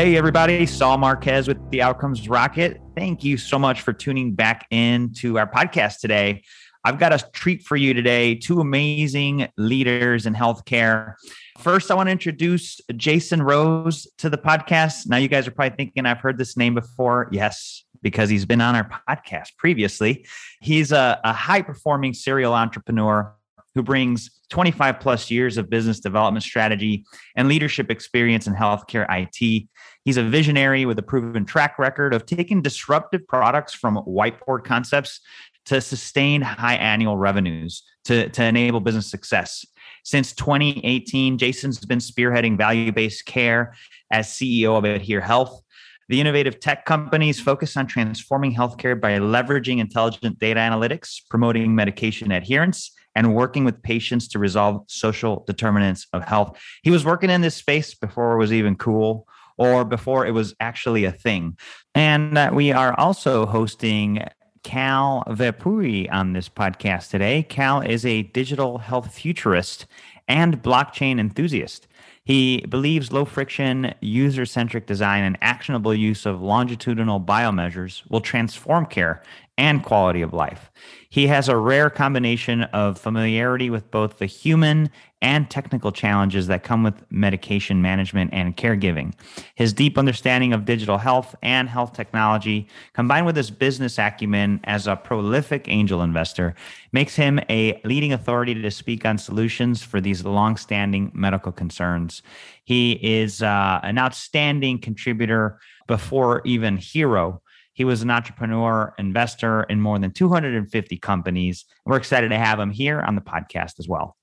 Hey, everybody, Saul Marquez with the Outcomes Rocket. Thank you so much for tuning back in to our podcast today. I've got a treat for you today two amazing leaders in healthcare. First, I want to introduce Jason Rose to the podcast. Now, you guys are probably thinking I've heard this name before. Yes, because he's been on our podcast previously. He's a, a high performing serial entrepreneur who brings 25 plus years of business development strategy and leadership experience in healthcare IT. He's a visionary with a proven track record of taking disruptive products from whiteboard concepts to sustain high annual revenues to, to enable business success. Since 2018, Jason's been spearheading value based care as CEO of Adhere Health. The innovative tech companies focus on transforming healthcare by leveraging intelligent data analytics, promoting medication adherence, and working with patients to resolve social determinants of health. He was working in this space before it was even cool or before it was actually a thing. And uh, we are also hosting Cal Vepuri on this podcast today. Cal is a digital health futurist and blockchain enthusiast. He believes low friction, user centric design and actionable use of longitudinal biomeasures will transform care and quality of life. He has a rare combination of familiarity with both the human and technical challenges that come with medication management and caregiving. His deep understanding of digital health and health technology, combined with his business acumen as a prolific angel investor, makes him a leading authority to speak on solutions for these long-standing medical concerns. He is uh, an outstanding contributor before even Hero he was an entrepreneur, investor in more than 250 companies. We're excited to have him here on the podcast as well.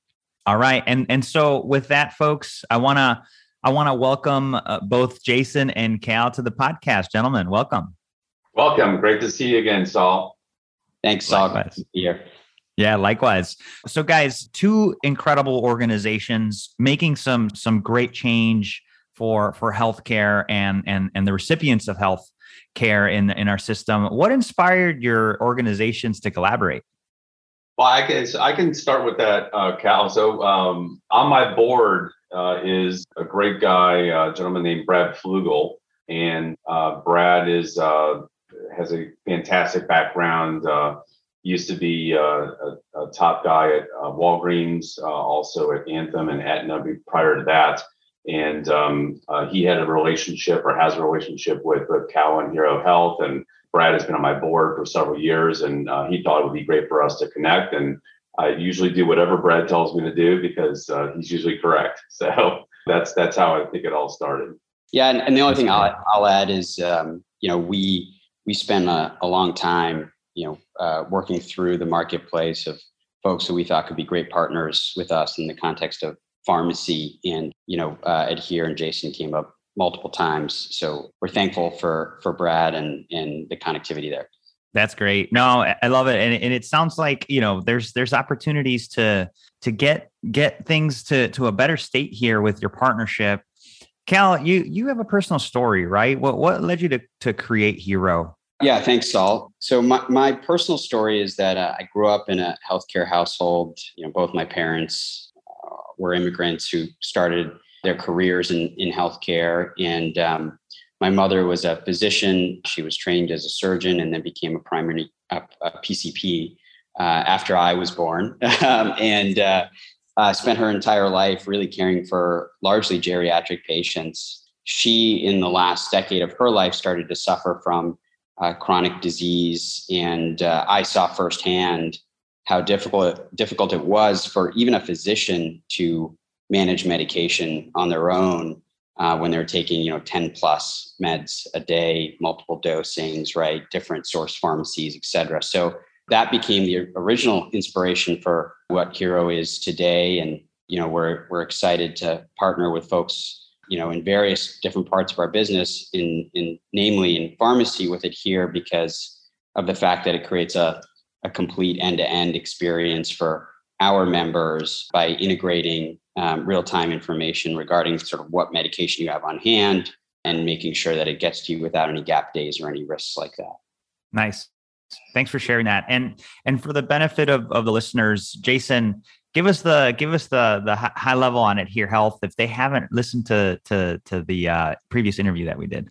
All right, and and so with that, folks, I want to I want to welcome uh, both Jason and Cal to the podcast, gentlemen. Welcome. Welcome. Great to see you again, Saul. Thanks, Saul. Likewise. Here. Yeah, likewise. So, guys, two incredible organizations making some some great change for for healthcare and and and the recipients of health care in in our system. What inspired your organizations to collaborate? Well, I can I can start with that, uh, Cal. So um, on my board uh, is a great guy, a gentleman named Brad Fluegel, and uh, Brad is uh, has a fantastic background. Uh, used to be uh, a, a, top guy at Walgreens, also at Anthem and Aetna prior to that and um, uh, he had a relationship or has a relationship with, with Cal and Hero Health, and Brad has been on my board for several years, and uh, he thought it would be great for us to connect. And I usually do whatever Brad tells me to do because uh, he's usually correct. So that's that's how I think it all started. Yeah, and, and the only thing I'll, I'll add is um, you know we we spent a, a long time you know uh, working through the marketplace of folks who we thought could be great partners with us in the context of pharmacy and you know uh, adhere and jason came up multiple times. So we're thankful for for brad and and the connectivity there. That's great. No i love it. And, and it sounds like you know there's there's opportunities to to get get things to to a better state here with your partnership. Cal you you have a personal story right? What what led you to to create hero? Yeah, thanks, Saul. So my, my personal story is that uh, I grew up in a healthcare household. You know, both my parents were immigrants who started their careers in, in healthcare. And um, my mother was a physician. She was trained as a surgeon and then became a primary a, a PCP uh, after I was born. um, and uh, uh, spent her entire life really caring for largely geriatric patients. She, in the last decade of her life, started to suffer from uh, chronic disease. And uh, I saw firsthand how difficult difficult it was for even a physician to manage medication on their own uh, when they're taking you know 10 plus meds a day multiple dosings right? Different source pharmacies et cetera. So that became the original inspiration for what hero is today. And you know we're we're excited to partner with folks you know in various different parts of our business in in namely in pharmacy with Adhere because of the fact that it creates a a complete end-to-end experience for our members by integrating um, real-time information regarding sort of what medication you have on hand and making sure that it gets to you without any gap days or any risks like that. Nice. Thanks for sharing that. And and for the benefit of, of the listeners, Jason, give us the give us the the high level on Adhere Health if they haven't listened to to to the uh, previous interview that we did.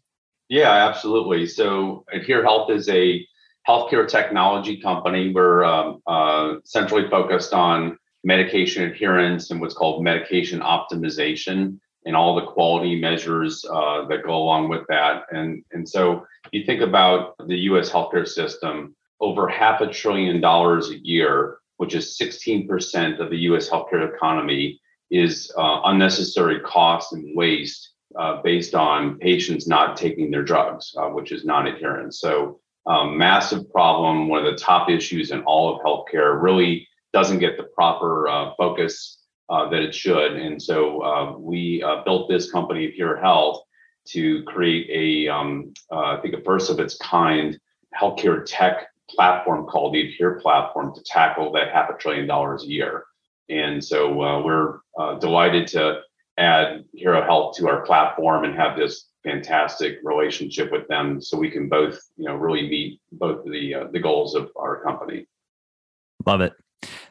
Yeah, absolutely. So Adhere Health is a healthcare technology company. We're um, uh, centrally focused on medication adherence and what's called medication optimization and all the quality measures uh, that go along with that. And, and so you think about the US healthcare system, over half a trillion dollars a year, which is 16% of the US healthcare economy, is uh, unnecessary cost and waste uh, based on patients not taking their drugs, uh, which is non adherence. So, um, massive problem, one of the top issues in all of healthcare, really doesn't get the proper uh, focus uh, that it should. And so, uh, we uh, built this company, Adhere Health, to create a, um, I think, a first of its kind healthcare tech platform called the Adhere platform to tackle that half a trillion dollars a year. And so we're delighted to add Hero Health to our platform and have this fantastic relationship with them so we can both you know really meet both the uh, the goals of our company love it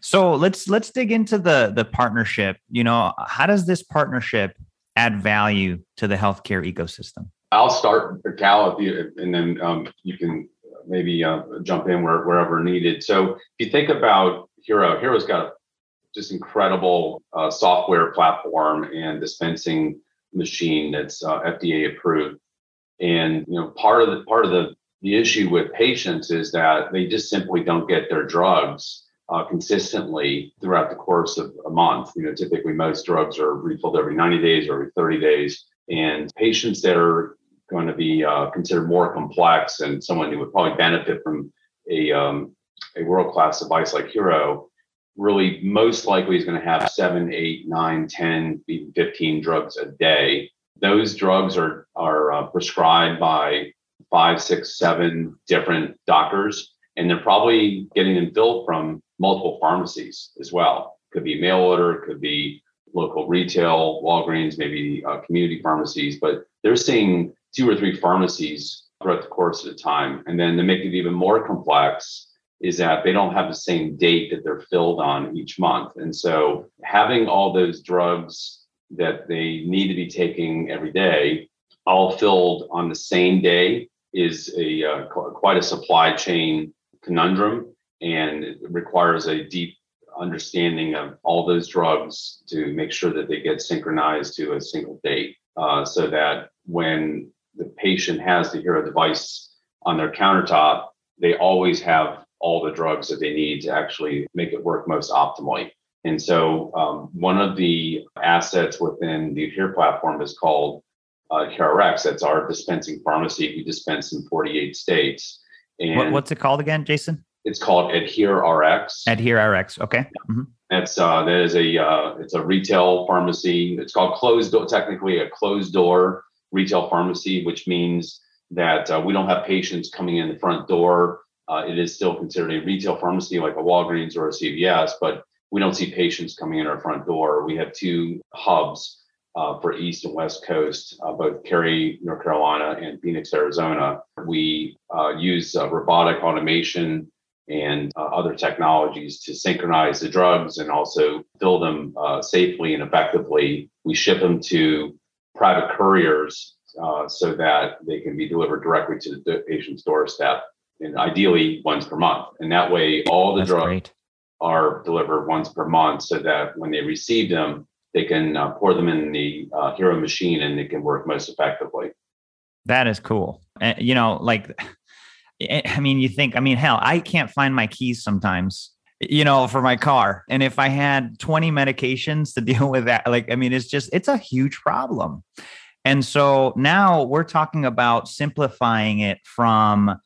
so let's let's dig into the the partnership. You know how does this partnership add value to the healthcare ecosystem? I'll start cal you and then um, you can maybe uh, jump in where, wherever needed. So if you think about hero hero's got just incredible uh, software platform and dispensing machine that's uh, FDA approved. And you know, part of the part of the the issue with patients is that they just simply don't get their drugs uh, consistently throughout the course of a month. You know, typically most drugs are refilled every 90 days or every 30 days, and patients that are going to be uh, considered more complex and someone who would probably benefit from a um, a world class device like Hero really most likely is going to have seven, eight, nine, 10, even 15 drugs a day. Those drugs are, are uh, prescribed by five, six, seven different doctors, and they're probably getting them filled from multiple pharmacies as well. Could be mail order, could be local retail, Walgreens, maybe uh, community pharmacies, but they're seeing two or three pharmacies throughout the course of the time. And then to make it even more complex, is that they don't have the same date that they're filled on each month. And so having all those drugs that they need to be taking every day all filled on the same day is a uh, quite a supply chain conundrum and it requires a deep understanding of all those drugs to make sure that they get synchronized to a single date uh, so that when the patient has the hero device on their countertop they always have all the drugs that they need to actually make it work most optimally. And so, um, one of the assets within the Adhere platform is called uh, CareRx. That's our dispensing pharmacy. We dispense in 48 states. And what, what's it called again, Jason? It's called Adhere RX. Adhere RX. Okay. Mm-hmm. That's uh, that is a uh, it's a retail pharmacy. It's called closed door, technically a closed door retail pharmacy, which means that uh, we don't have patients coming in the front door uh, it is still considered a retail pharmacy like a Walgreens or a CVS, but we don't see patients coming in our front door. We have two hubs uh, for East and West Coast, uh, both Cary, North Carolina, and Phoenix, Arizona. We uh, use uh, robotic automation and uh, other technologies to synchronize the drugs and also fill them safely and effectively. We ship them to private couriers so that they can be delivered directly to the patient's doorstep and ideally once per month. And that way, all the That's drugs great. are delivered once per month so that when they receive them, they can uh, pour them in the uh, Hero machine and they can work most effectively. That is cool. Uh, you know, like, I mean, you think, I mean, hell, I can't find my keys sometimes you know, for my car. And if I had 20 medications to deal with that, like, I mean, it's just, it's a huge problem. And so now we're talking about simplifying it from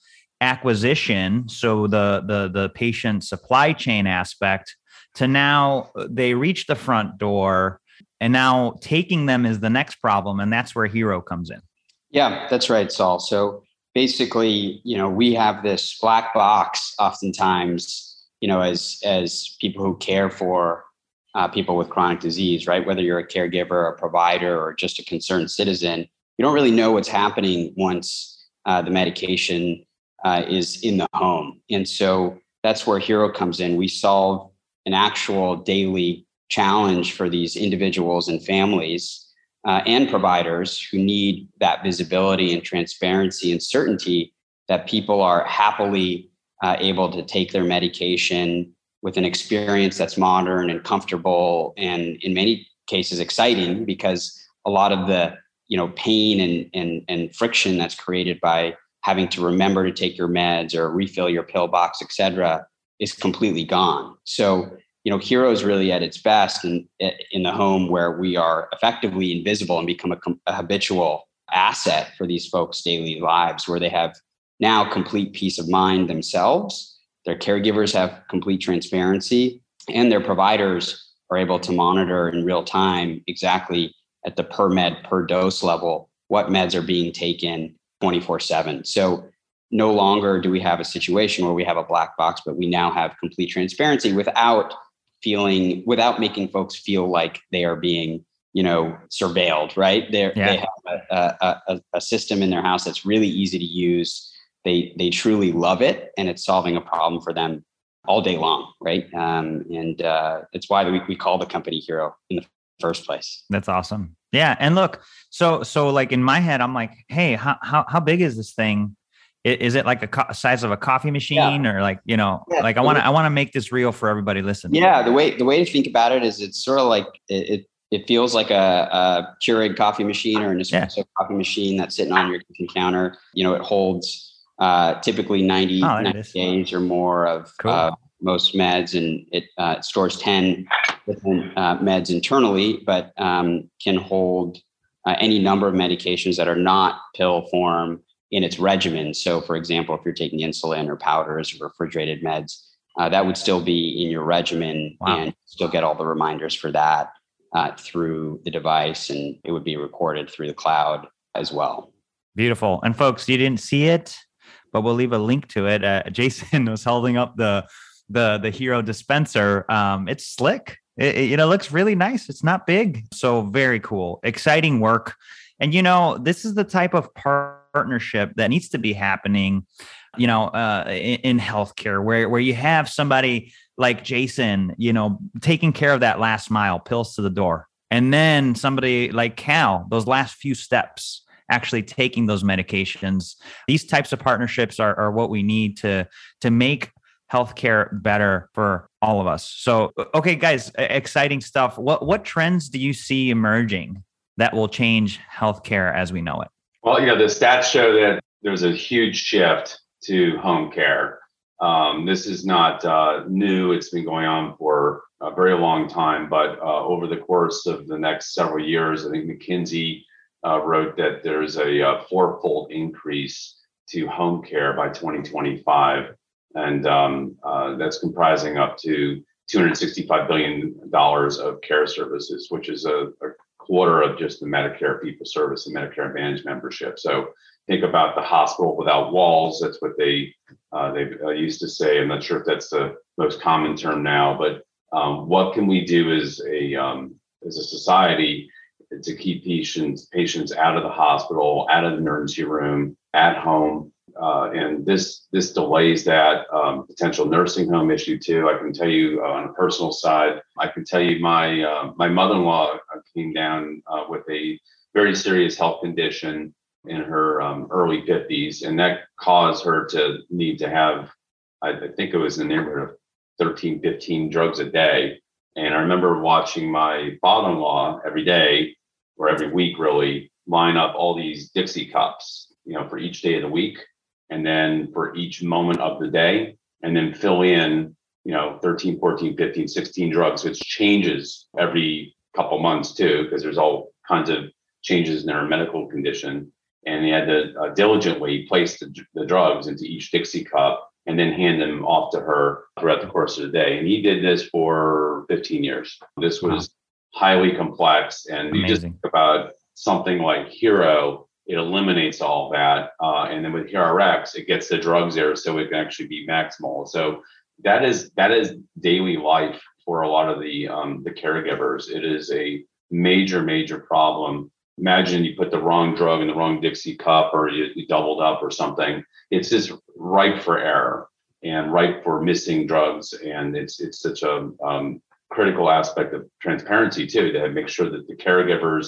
acquisition, so the the the patient supply chain aspect, to now uh, they reach the front door, and now taking them is the next problem, and that's where Hero comes in. Yeah, that's right, Saul. So basically, you know, we have this black box oftentimes, you know, as as people who care for uh, people with chronic disease, right? Whether you're a caregiver, a provider, or just a concerned citizen, you don't really know what's happening once uh, the medication uh, is in the home. And so that's where Hero comes in. We solve an actual daily challenge for these individuals and families uh, and providers who need that visibility and transparency and certainty that people are happily uh, able to take their medication with an experience that's modern and comfortable and in many cases exciting because a lot of the you know pain and and, and friction that's created by having to remember to take your meds or refill your pill box et cetera is completely gone. So you know hero is really at its best in in the home where we are effectively invisible and become a, a habitual asset for these folks daily lives where they have now complete peace of mind themselves their caregivers have complete transparency and their providers are able to monitor in real time exactly at the per med per dose level what meds are being taken 24 7 so no longer do we have a situation where we have a black box but we now have complete transparency without feeling without making folks feel like they are being you know surveilled right? They're, yeah. they have a, a, a system in their house that's really easy to use. They they truly love it and it's solving a problem for them all day long right? Um, and uh, it's why we, we call the company hero in the first place. That's awesome. Yeah and look so so like in my head i'm like hey how how, how big is this thing is it like a co- size of a coffee machine yeah. or like you know yeah. like i want to i want to make this real for everybody listening yeah the way the way to think about it is it's sort of like it, it it feels like a, a Keurig coffee machine or an espresso yeah. coffee machine that's sitting on your kitchen counter. You know, it holds uh, typically 90, oh, 90 days or more of cool. uh, most meds, and it, uh, it stores 10 different uh, meds internally, but um, can hold uh, any number of medications that are not pill form in its regimen. So, for example, if you're taking insulin or powders or refrigerated meds, uh, that would still be in your regimen wow. and still get all the reminders for that uh, through the device, and it would be recorded through the cloud as well. Beautiful. And folks, you didn't see it, but we'll leave a link to it. Uh, Jason was holding up the the the Hero dispenser. Um, it's slick. It, it, you know, looks really nice. It's not big, so very cool. Exciting work. And you know, this is the type of partnership that needs to be happening, you know, uh, in, in healthcare, where where you have somebody like Jason, you know, taking care of that last mile, pills to the door, and then somebody like Cal, those last few steps, actually taking those medications. These types of partnerships are, are what we need to to make healthcare better for all of us. So, okay, guys, exciting stuff. What what trends do you see emerging that will change healthcare as we know it? Well, you know, the stats show that there's a huge shift to home care. Um, this is not uh, new, it's been going on for a very long time, but uh, over the course of the next several years, I think McKinsey uh, wrote that there's a, a uh, fourfold increase to home care by 2025. And um, uh, that's comprising up to $265 billion of care services, which is a, a quarter of just the Medicare fee for service and Medicare Advantage membership. So think about the hospital without walls. That's what they uh, they uh, used to say. I'm not sure if that's the most common term now, but um, what can we do as a um, as a society to keep patients patients out of the hospital, out of the emergency room, at home? Uh, and this this delays that um, potential nursing home issue too. I can tell you uh, on a personal side, I can tell you my uh, my mother-in-law uh, came down uh, with a very serious health condition in her um, early 50s, and that caused her to need to have, I, I think it was in the neighborhood of 13, 15 drugs a day. And I remember watching my father-in-law every day or every week really line up all these Dixie cups, you know, for each day of the week and then for each moment of the day and then fill in you know 13 14 15 16 drugs which changes every couple months too because there's all kinds of changes in their medical condition. And they had to uh, diligently place the, the drugs into each dixie cup and then hand them off to her throughout the course of the day. And he did this for 15 years. This was highly complex and Amazing. you just think about something like hero it eliminates all that. Uh, and then with HeroRx, it gets the drugs there so it can actually be maximal. So that is that is daily life for a lot of the um, the caregivers. It is a major, major problem. Imagine you put the wrong drug in the wrong Dixie cup or you, you doubled up or something. It's just ripe for error. and ripe for missing drugs. And it's it's such a um, critical aspect of transparency too to make sure that the caregivers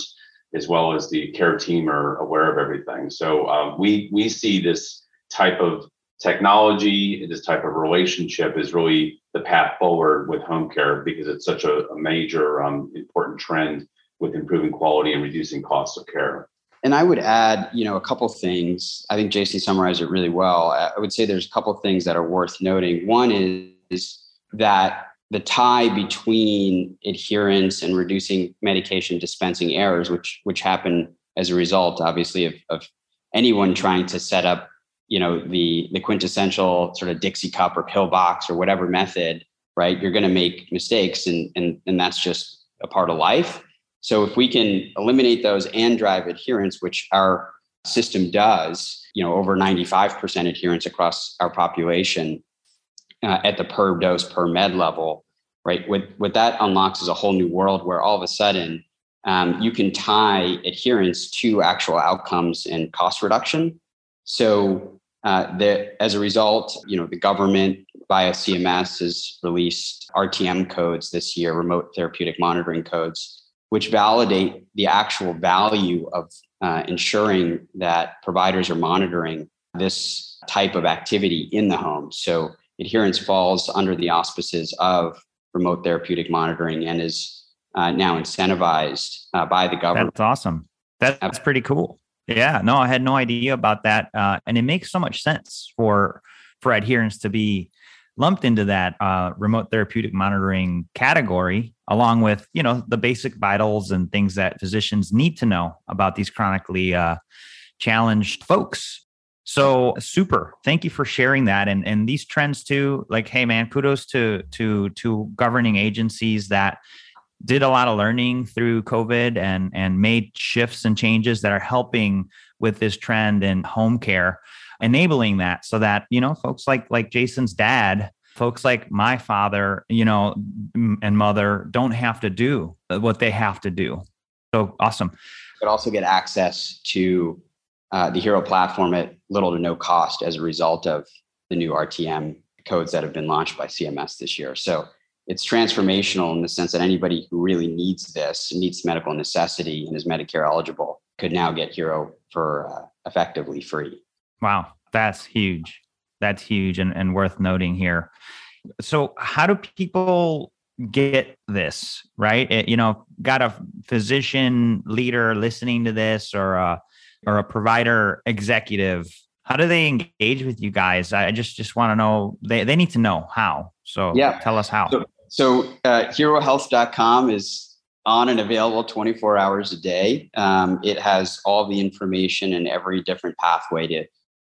as well as the care team are aware of everything. So um, we we see this type of technology, this type of relationship is really the path forward with home care because it's such a, a major um, important trend with improving quality and reducing costs of care. And I would add, you know, a couple things. I think Jason summarized it really well. I would say there's a couple things that are worth noting. One is that the tie between adherence and reducing medication dispensing errors, which which happen as a result, obviously, of, of anyone trying to set up, you know, the the quintessential sort of Dixie cup or pillbox or whatever method, right? You're going to make mistakes, and and and that's just a part of life. So if we can eliminate those and drive adherence, which our system does, you know, over 95% adherence across our population, uh, at the per dose per med level, right? What, what that unlocks is a whole new world where all of a sudden um, you can tie adherence to actual outcomes and cost reduction. So uh, the, as a result, you know, the government via CMS has released RTM codes this year, remote therapeutic monitoring codes, which validate the actual value of uh, ensuring that providers are monitoring this type of activity in the home. So adherence falls under the auspices of remote therapeutic monitoring and is uh, now incentivized uh, by the government. That's awesome. That's pretty cool. Yeah, no, I had no idea about that, uh, and it makes so much sense for for adherence to be lumped into that uh, remote therapeutic monitoring category, along with you know the basic vitals and things that physicians need to know about these chronically uh, challenged folks. So super. Thank you for sharing that. And and these trends too, like, hey man, kudos to to to governing agencies that did a lot of learning through COVID and and made shifts and changes that are helping with this trend in home care, enabling that so that, you know, folks like like Jason's dad, folks like my father, you know, and mother don't have to do what they have to do. So awesome. But also get access to uh, the Hero platform at little to no cost as a result of the new RTM codes that have been launched by CMS this year. So it's transformational in the sense that anybody who really needs this, needs medical necessity, and is Medicare eligible could now get Hero for uh, effectively free. Wow, that's huge. That's huge and, and worth noting here. So, how do people get this right? It, you know, got a physician leader listening to this or a or a provider executive how do they engage with you guys? I just just want to know they, they need to know how so yeah. tell us how. So, so uh, herohealth.com is on and available 24 hours a day. Um, it has all the information and every different pathway to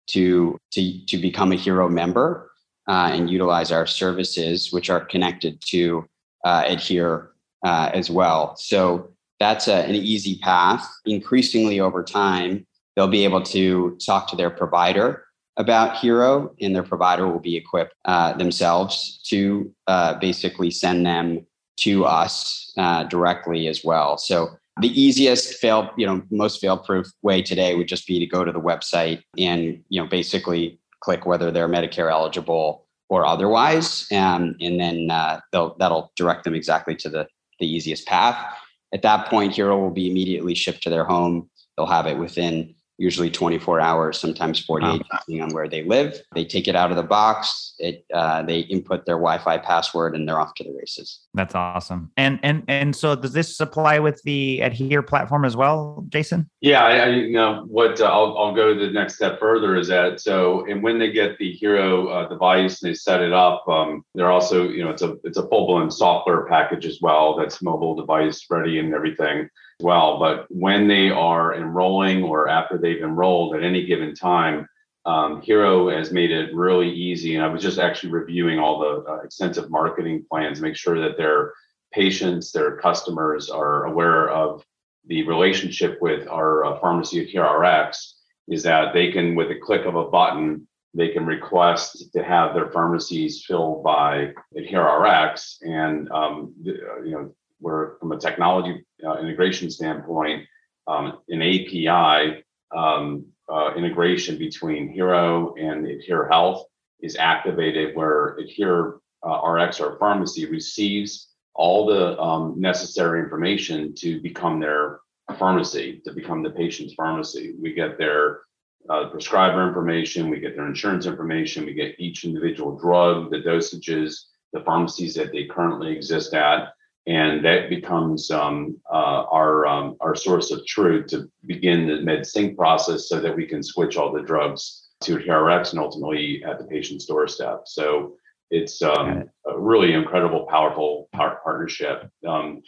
to to, to become a hero member uh, and utilize our services which are connected to uh, adhere uh, as well. So that's a, an easy path. Increasingly over time, they'll be able to talk to their provider about Hero, and their provider will be equipped uh, themselves to uh, basically send them to us uh, directly as well. So the easiest fail, you know, most fail-proof way today would just be to go to the website and you know basically click whether they're Medicare eligible or otherwise, um, and then uh, that'll direct them exactly to the the easiest path. At that point, Hero will be immediately shipped to their home. They'll have it within usually 24 hours, sometimes 48, wow. depending on where they live. They take it out of the box. It uh, they input their Wi-Fi password, and they're off to the races. That's awesome. And and and so does this apply with the Adhere platform as well, Jason? Yeah, I, I you know what uh, I'll I'll go the next step further is that so and when they get the Hero uh, device and they set it up, um, they're also you know it's a it's a full blown software package as well that's mobile device ready and everything well. But when they are enrolling or after they've enrolled at any given time, um, Hero has made it really easy. And I was just actually reviewing all the uh, extensive marketing plans, to make sure that their patients, their customers are aware of the relationship with our uh, pharmacy Adhere RX is that they can, with a click of a button, they can request to have their pharmacies filled by Adhere RX, and um, you know where from a technology uh, integration standpoint, um, an API um, uh, integration between Hero and Adhere Health is activated where Adhere uh, RX, or pharmacy, receives all the um, necessary information to become their pharmacy, to become the patient's pharmacy. We get their uh, prescriber information, we get their insurance information, we get each individual drug, the dosages, the pharmacies that they currently exist at, and that becomes um, uh, our um, our source of truth to begin the med sync process, so that we can switch all the drugs to TRX and ultimately at the patient's doorstep. So it's um, a really incredible, powerful par- partnership. Um,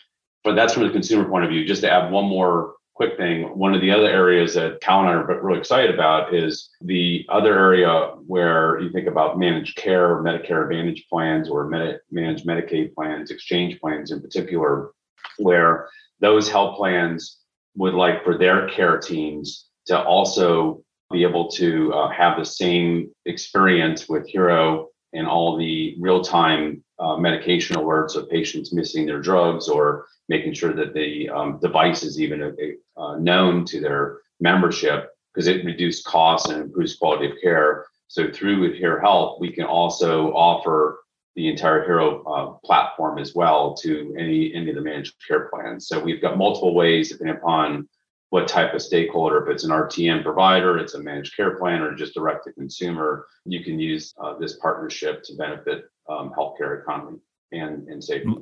but that's from the consumer point of view. Just to add one more quick thing, one of the other areas that Cal and I are really excited about is the other area where you think about managed care, Medicare Advantage plans, or Medi- managed Medicaid plans, exchange plans in particular, where those health plans would like for their care teams to also be able to uh, have the same experience with Hero and all the real time uh, medication alerts of patients missing their drugs or making sure that the um, device is even uh, uh known to their membership because it reduces costs and improves quality of care. So through Adhere Health, we can also offer the entire Hero uh, platform as well to any any of the managed care plans. So we've got multiple ways, depending upon what type of stakeholder, if it's an RTM provider, it's a managed care plan, or just direct to consumer, you can use uh, this partnership to benefit um, healthcare economy and, and safety.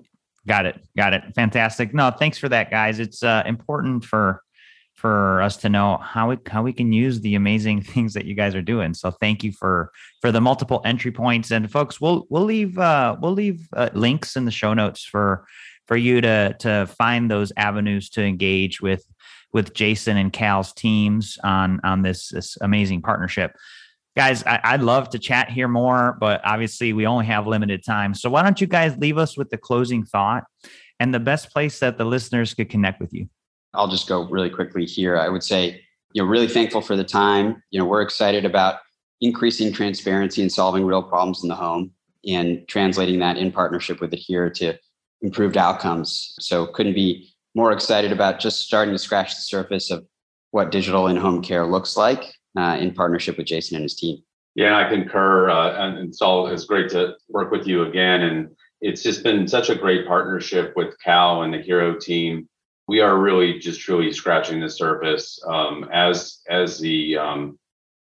Got it. Got it. Fantastic. No, thanks for that, guys. It's uh, important for for us to know how we how we can use the amazing things that you guys are doing. So thank you for for the multiple entry points. And folks, we'll we'll leave uh, we'll leave uh, links in the show notes for for you to to find those avenues to engage with with Jason and Cal's teams on on this this amazing partnership. Guys, I, would love to chat here more, but obviously we only have limited time. So why don't you guys leave us with the closing thought and the best place that the listeners could connect with you? I'll just go really quickly here. I would say, you know, really thankful for the time. You know, we're excited about increasing transparency and solving real problems in the home and translating that in partnership with Adhere to improved outcomes. So couldn't be more excited about just starting to scratch the surface of what digital in home care looks like uh, in partnership with Jason and his team. Yeah, I concur. Uh, and, and Saul, it's great to work with you again. And it's just been such a great partnership with Cal and the Hero team. We are really just truly scratching the surface um, as as the um,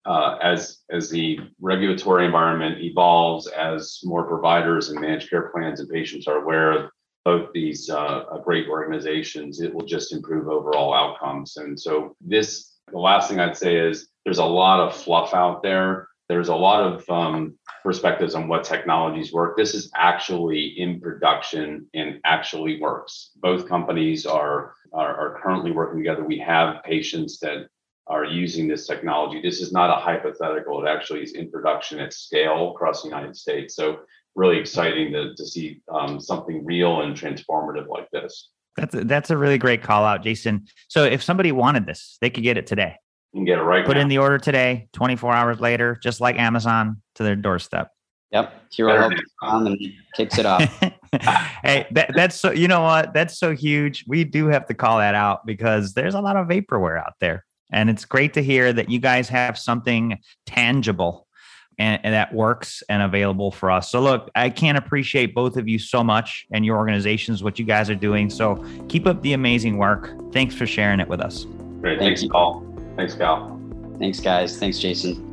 uh, as as the regulatory environment evolves, as more providers and managed care plans and patients are aware of both these uh, great organizations, it will just improve overall outcomes. And so, this, the last thing I'd say is there's a lot of fluff out there. There's a lot of um, perspectives on what technologies work. This is actually in production and actually works. Both companies are, are, are currently working together. We have patients that are using this technology. This is not a hypothetical. It actually is in production at scale across the United States. So really exciting to, to see um, something real and transformative like this. That's a, that's a really great call out, Jason. So if somebody wanted this, they could get it today. You can get it right. Put now. in the order today, 24 hours later, just like Amazon to their doorstep. Yep. Hero and kicks it off. hey, that, that's so you know what? That's so huge. We do have to call that out because there's a lot of vaporware out there. And it's great to hear that you guys have something tangible and, and, that works and available for us. So, look, I can't appreciate both of you so much and your organizations, what you guys are doing. So, keep up the amazing work. Thanks for sharing it with us. Great. Thanks, Paul. Thanks, Cal. Thanks, guys. Thanks, Jason.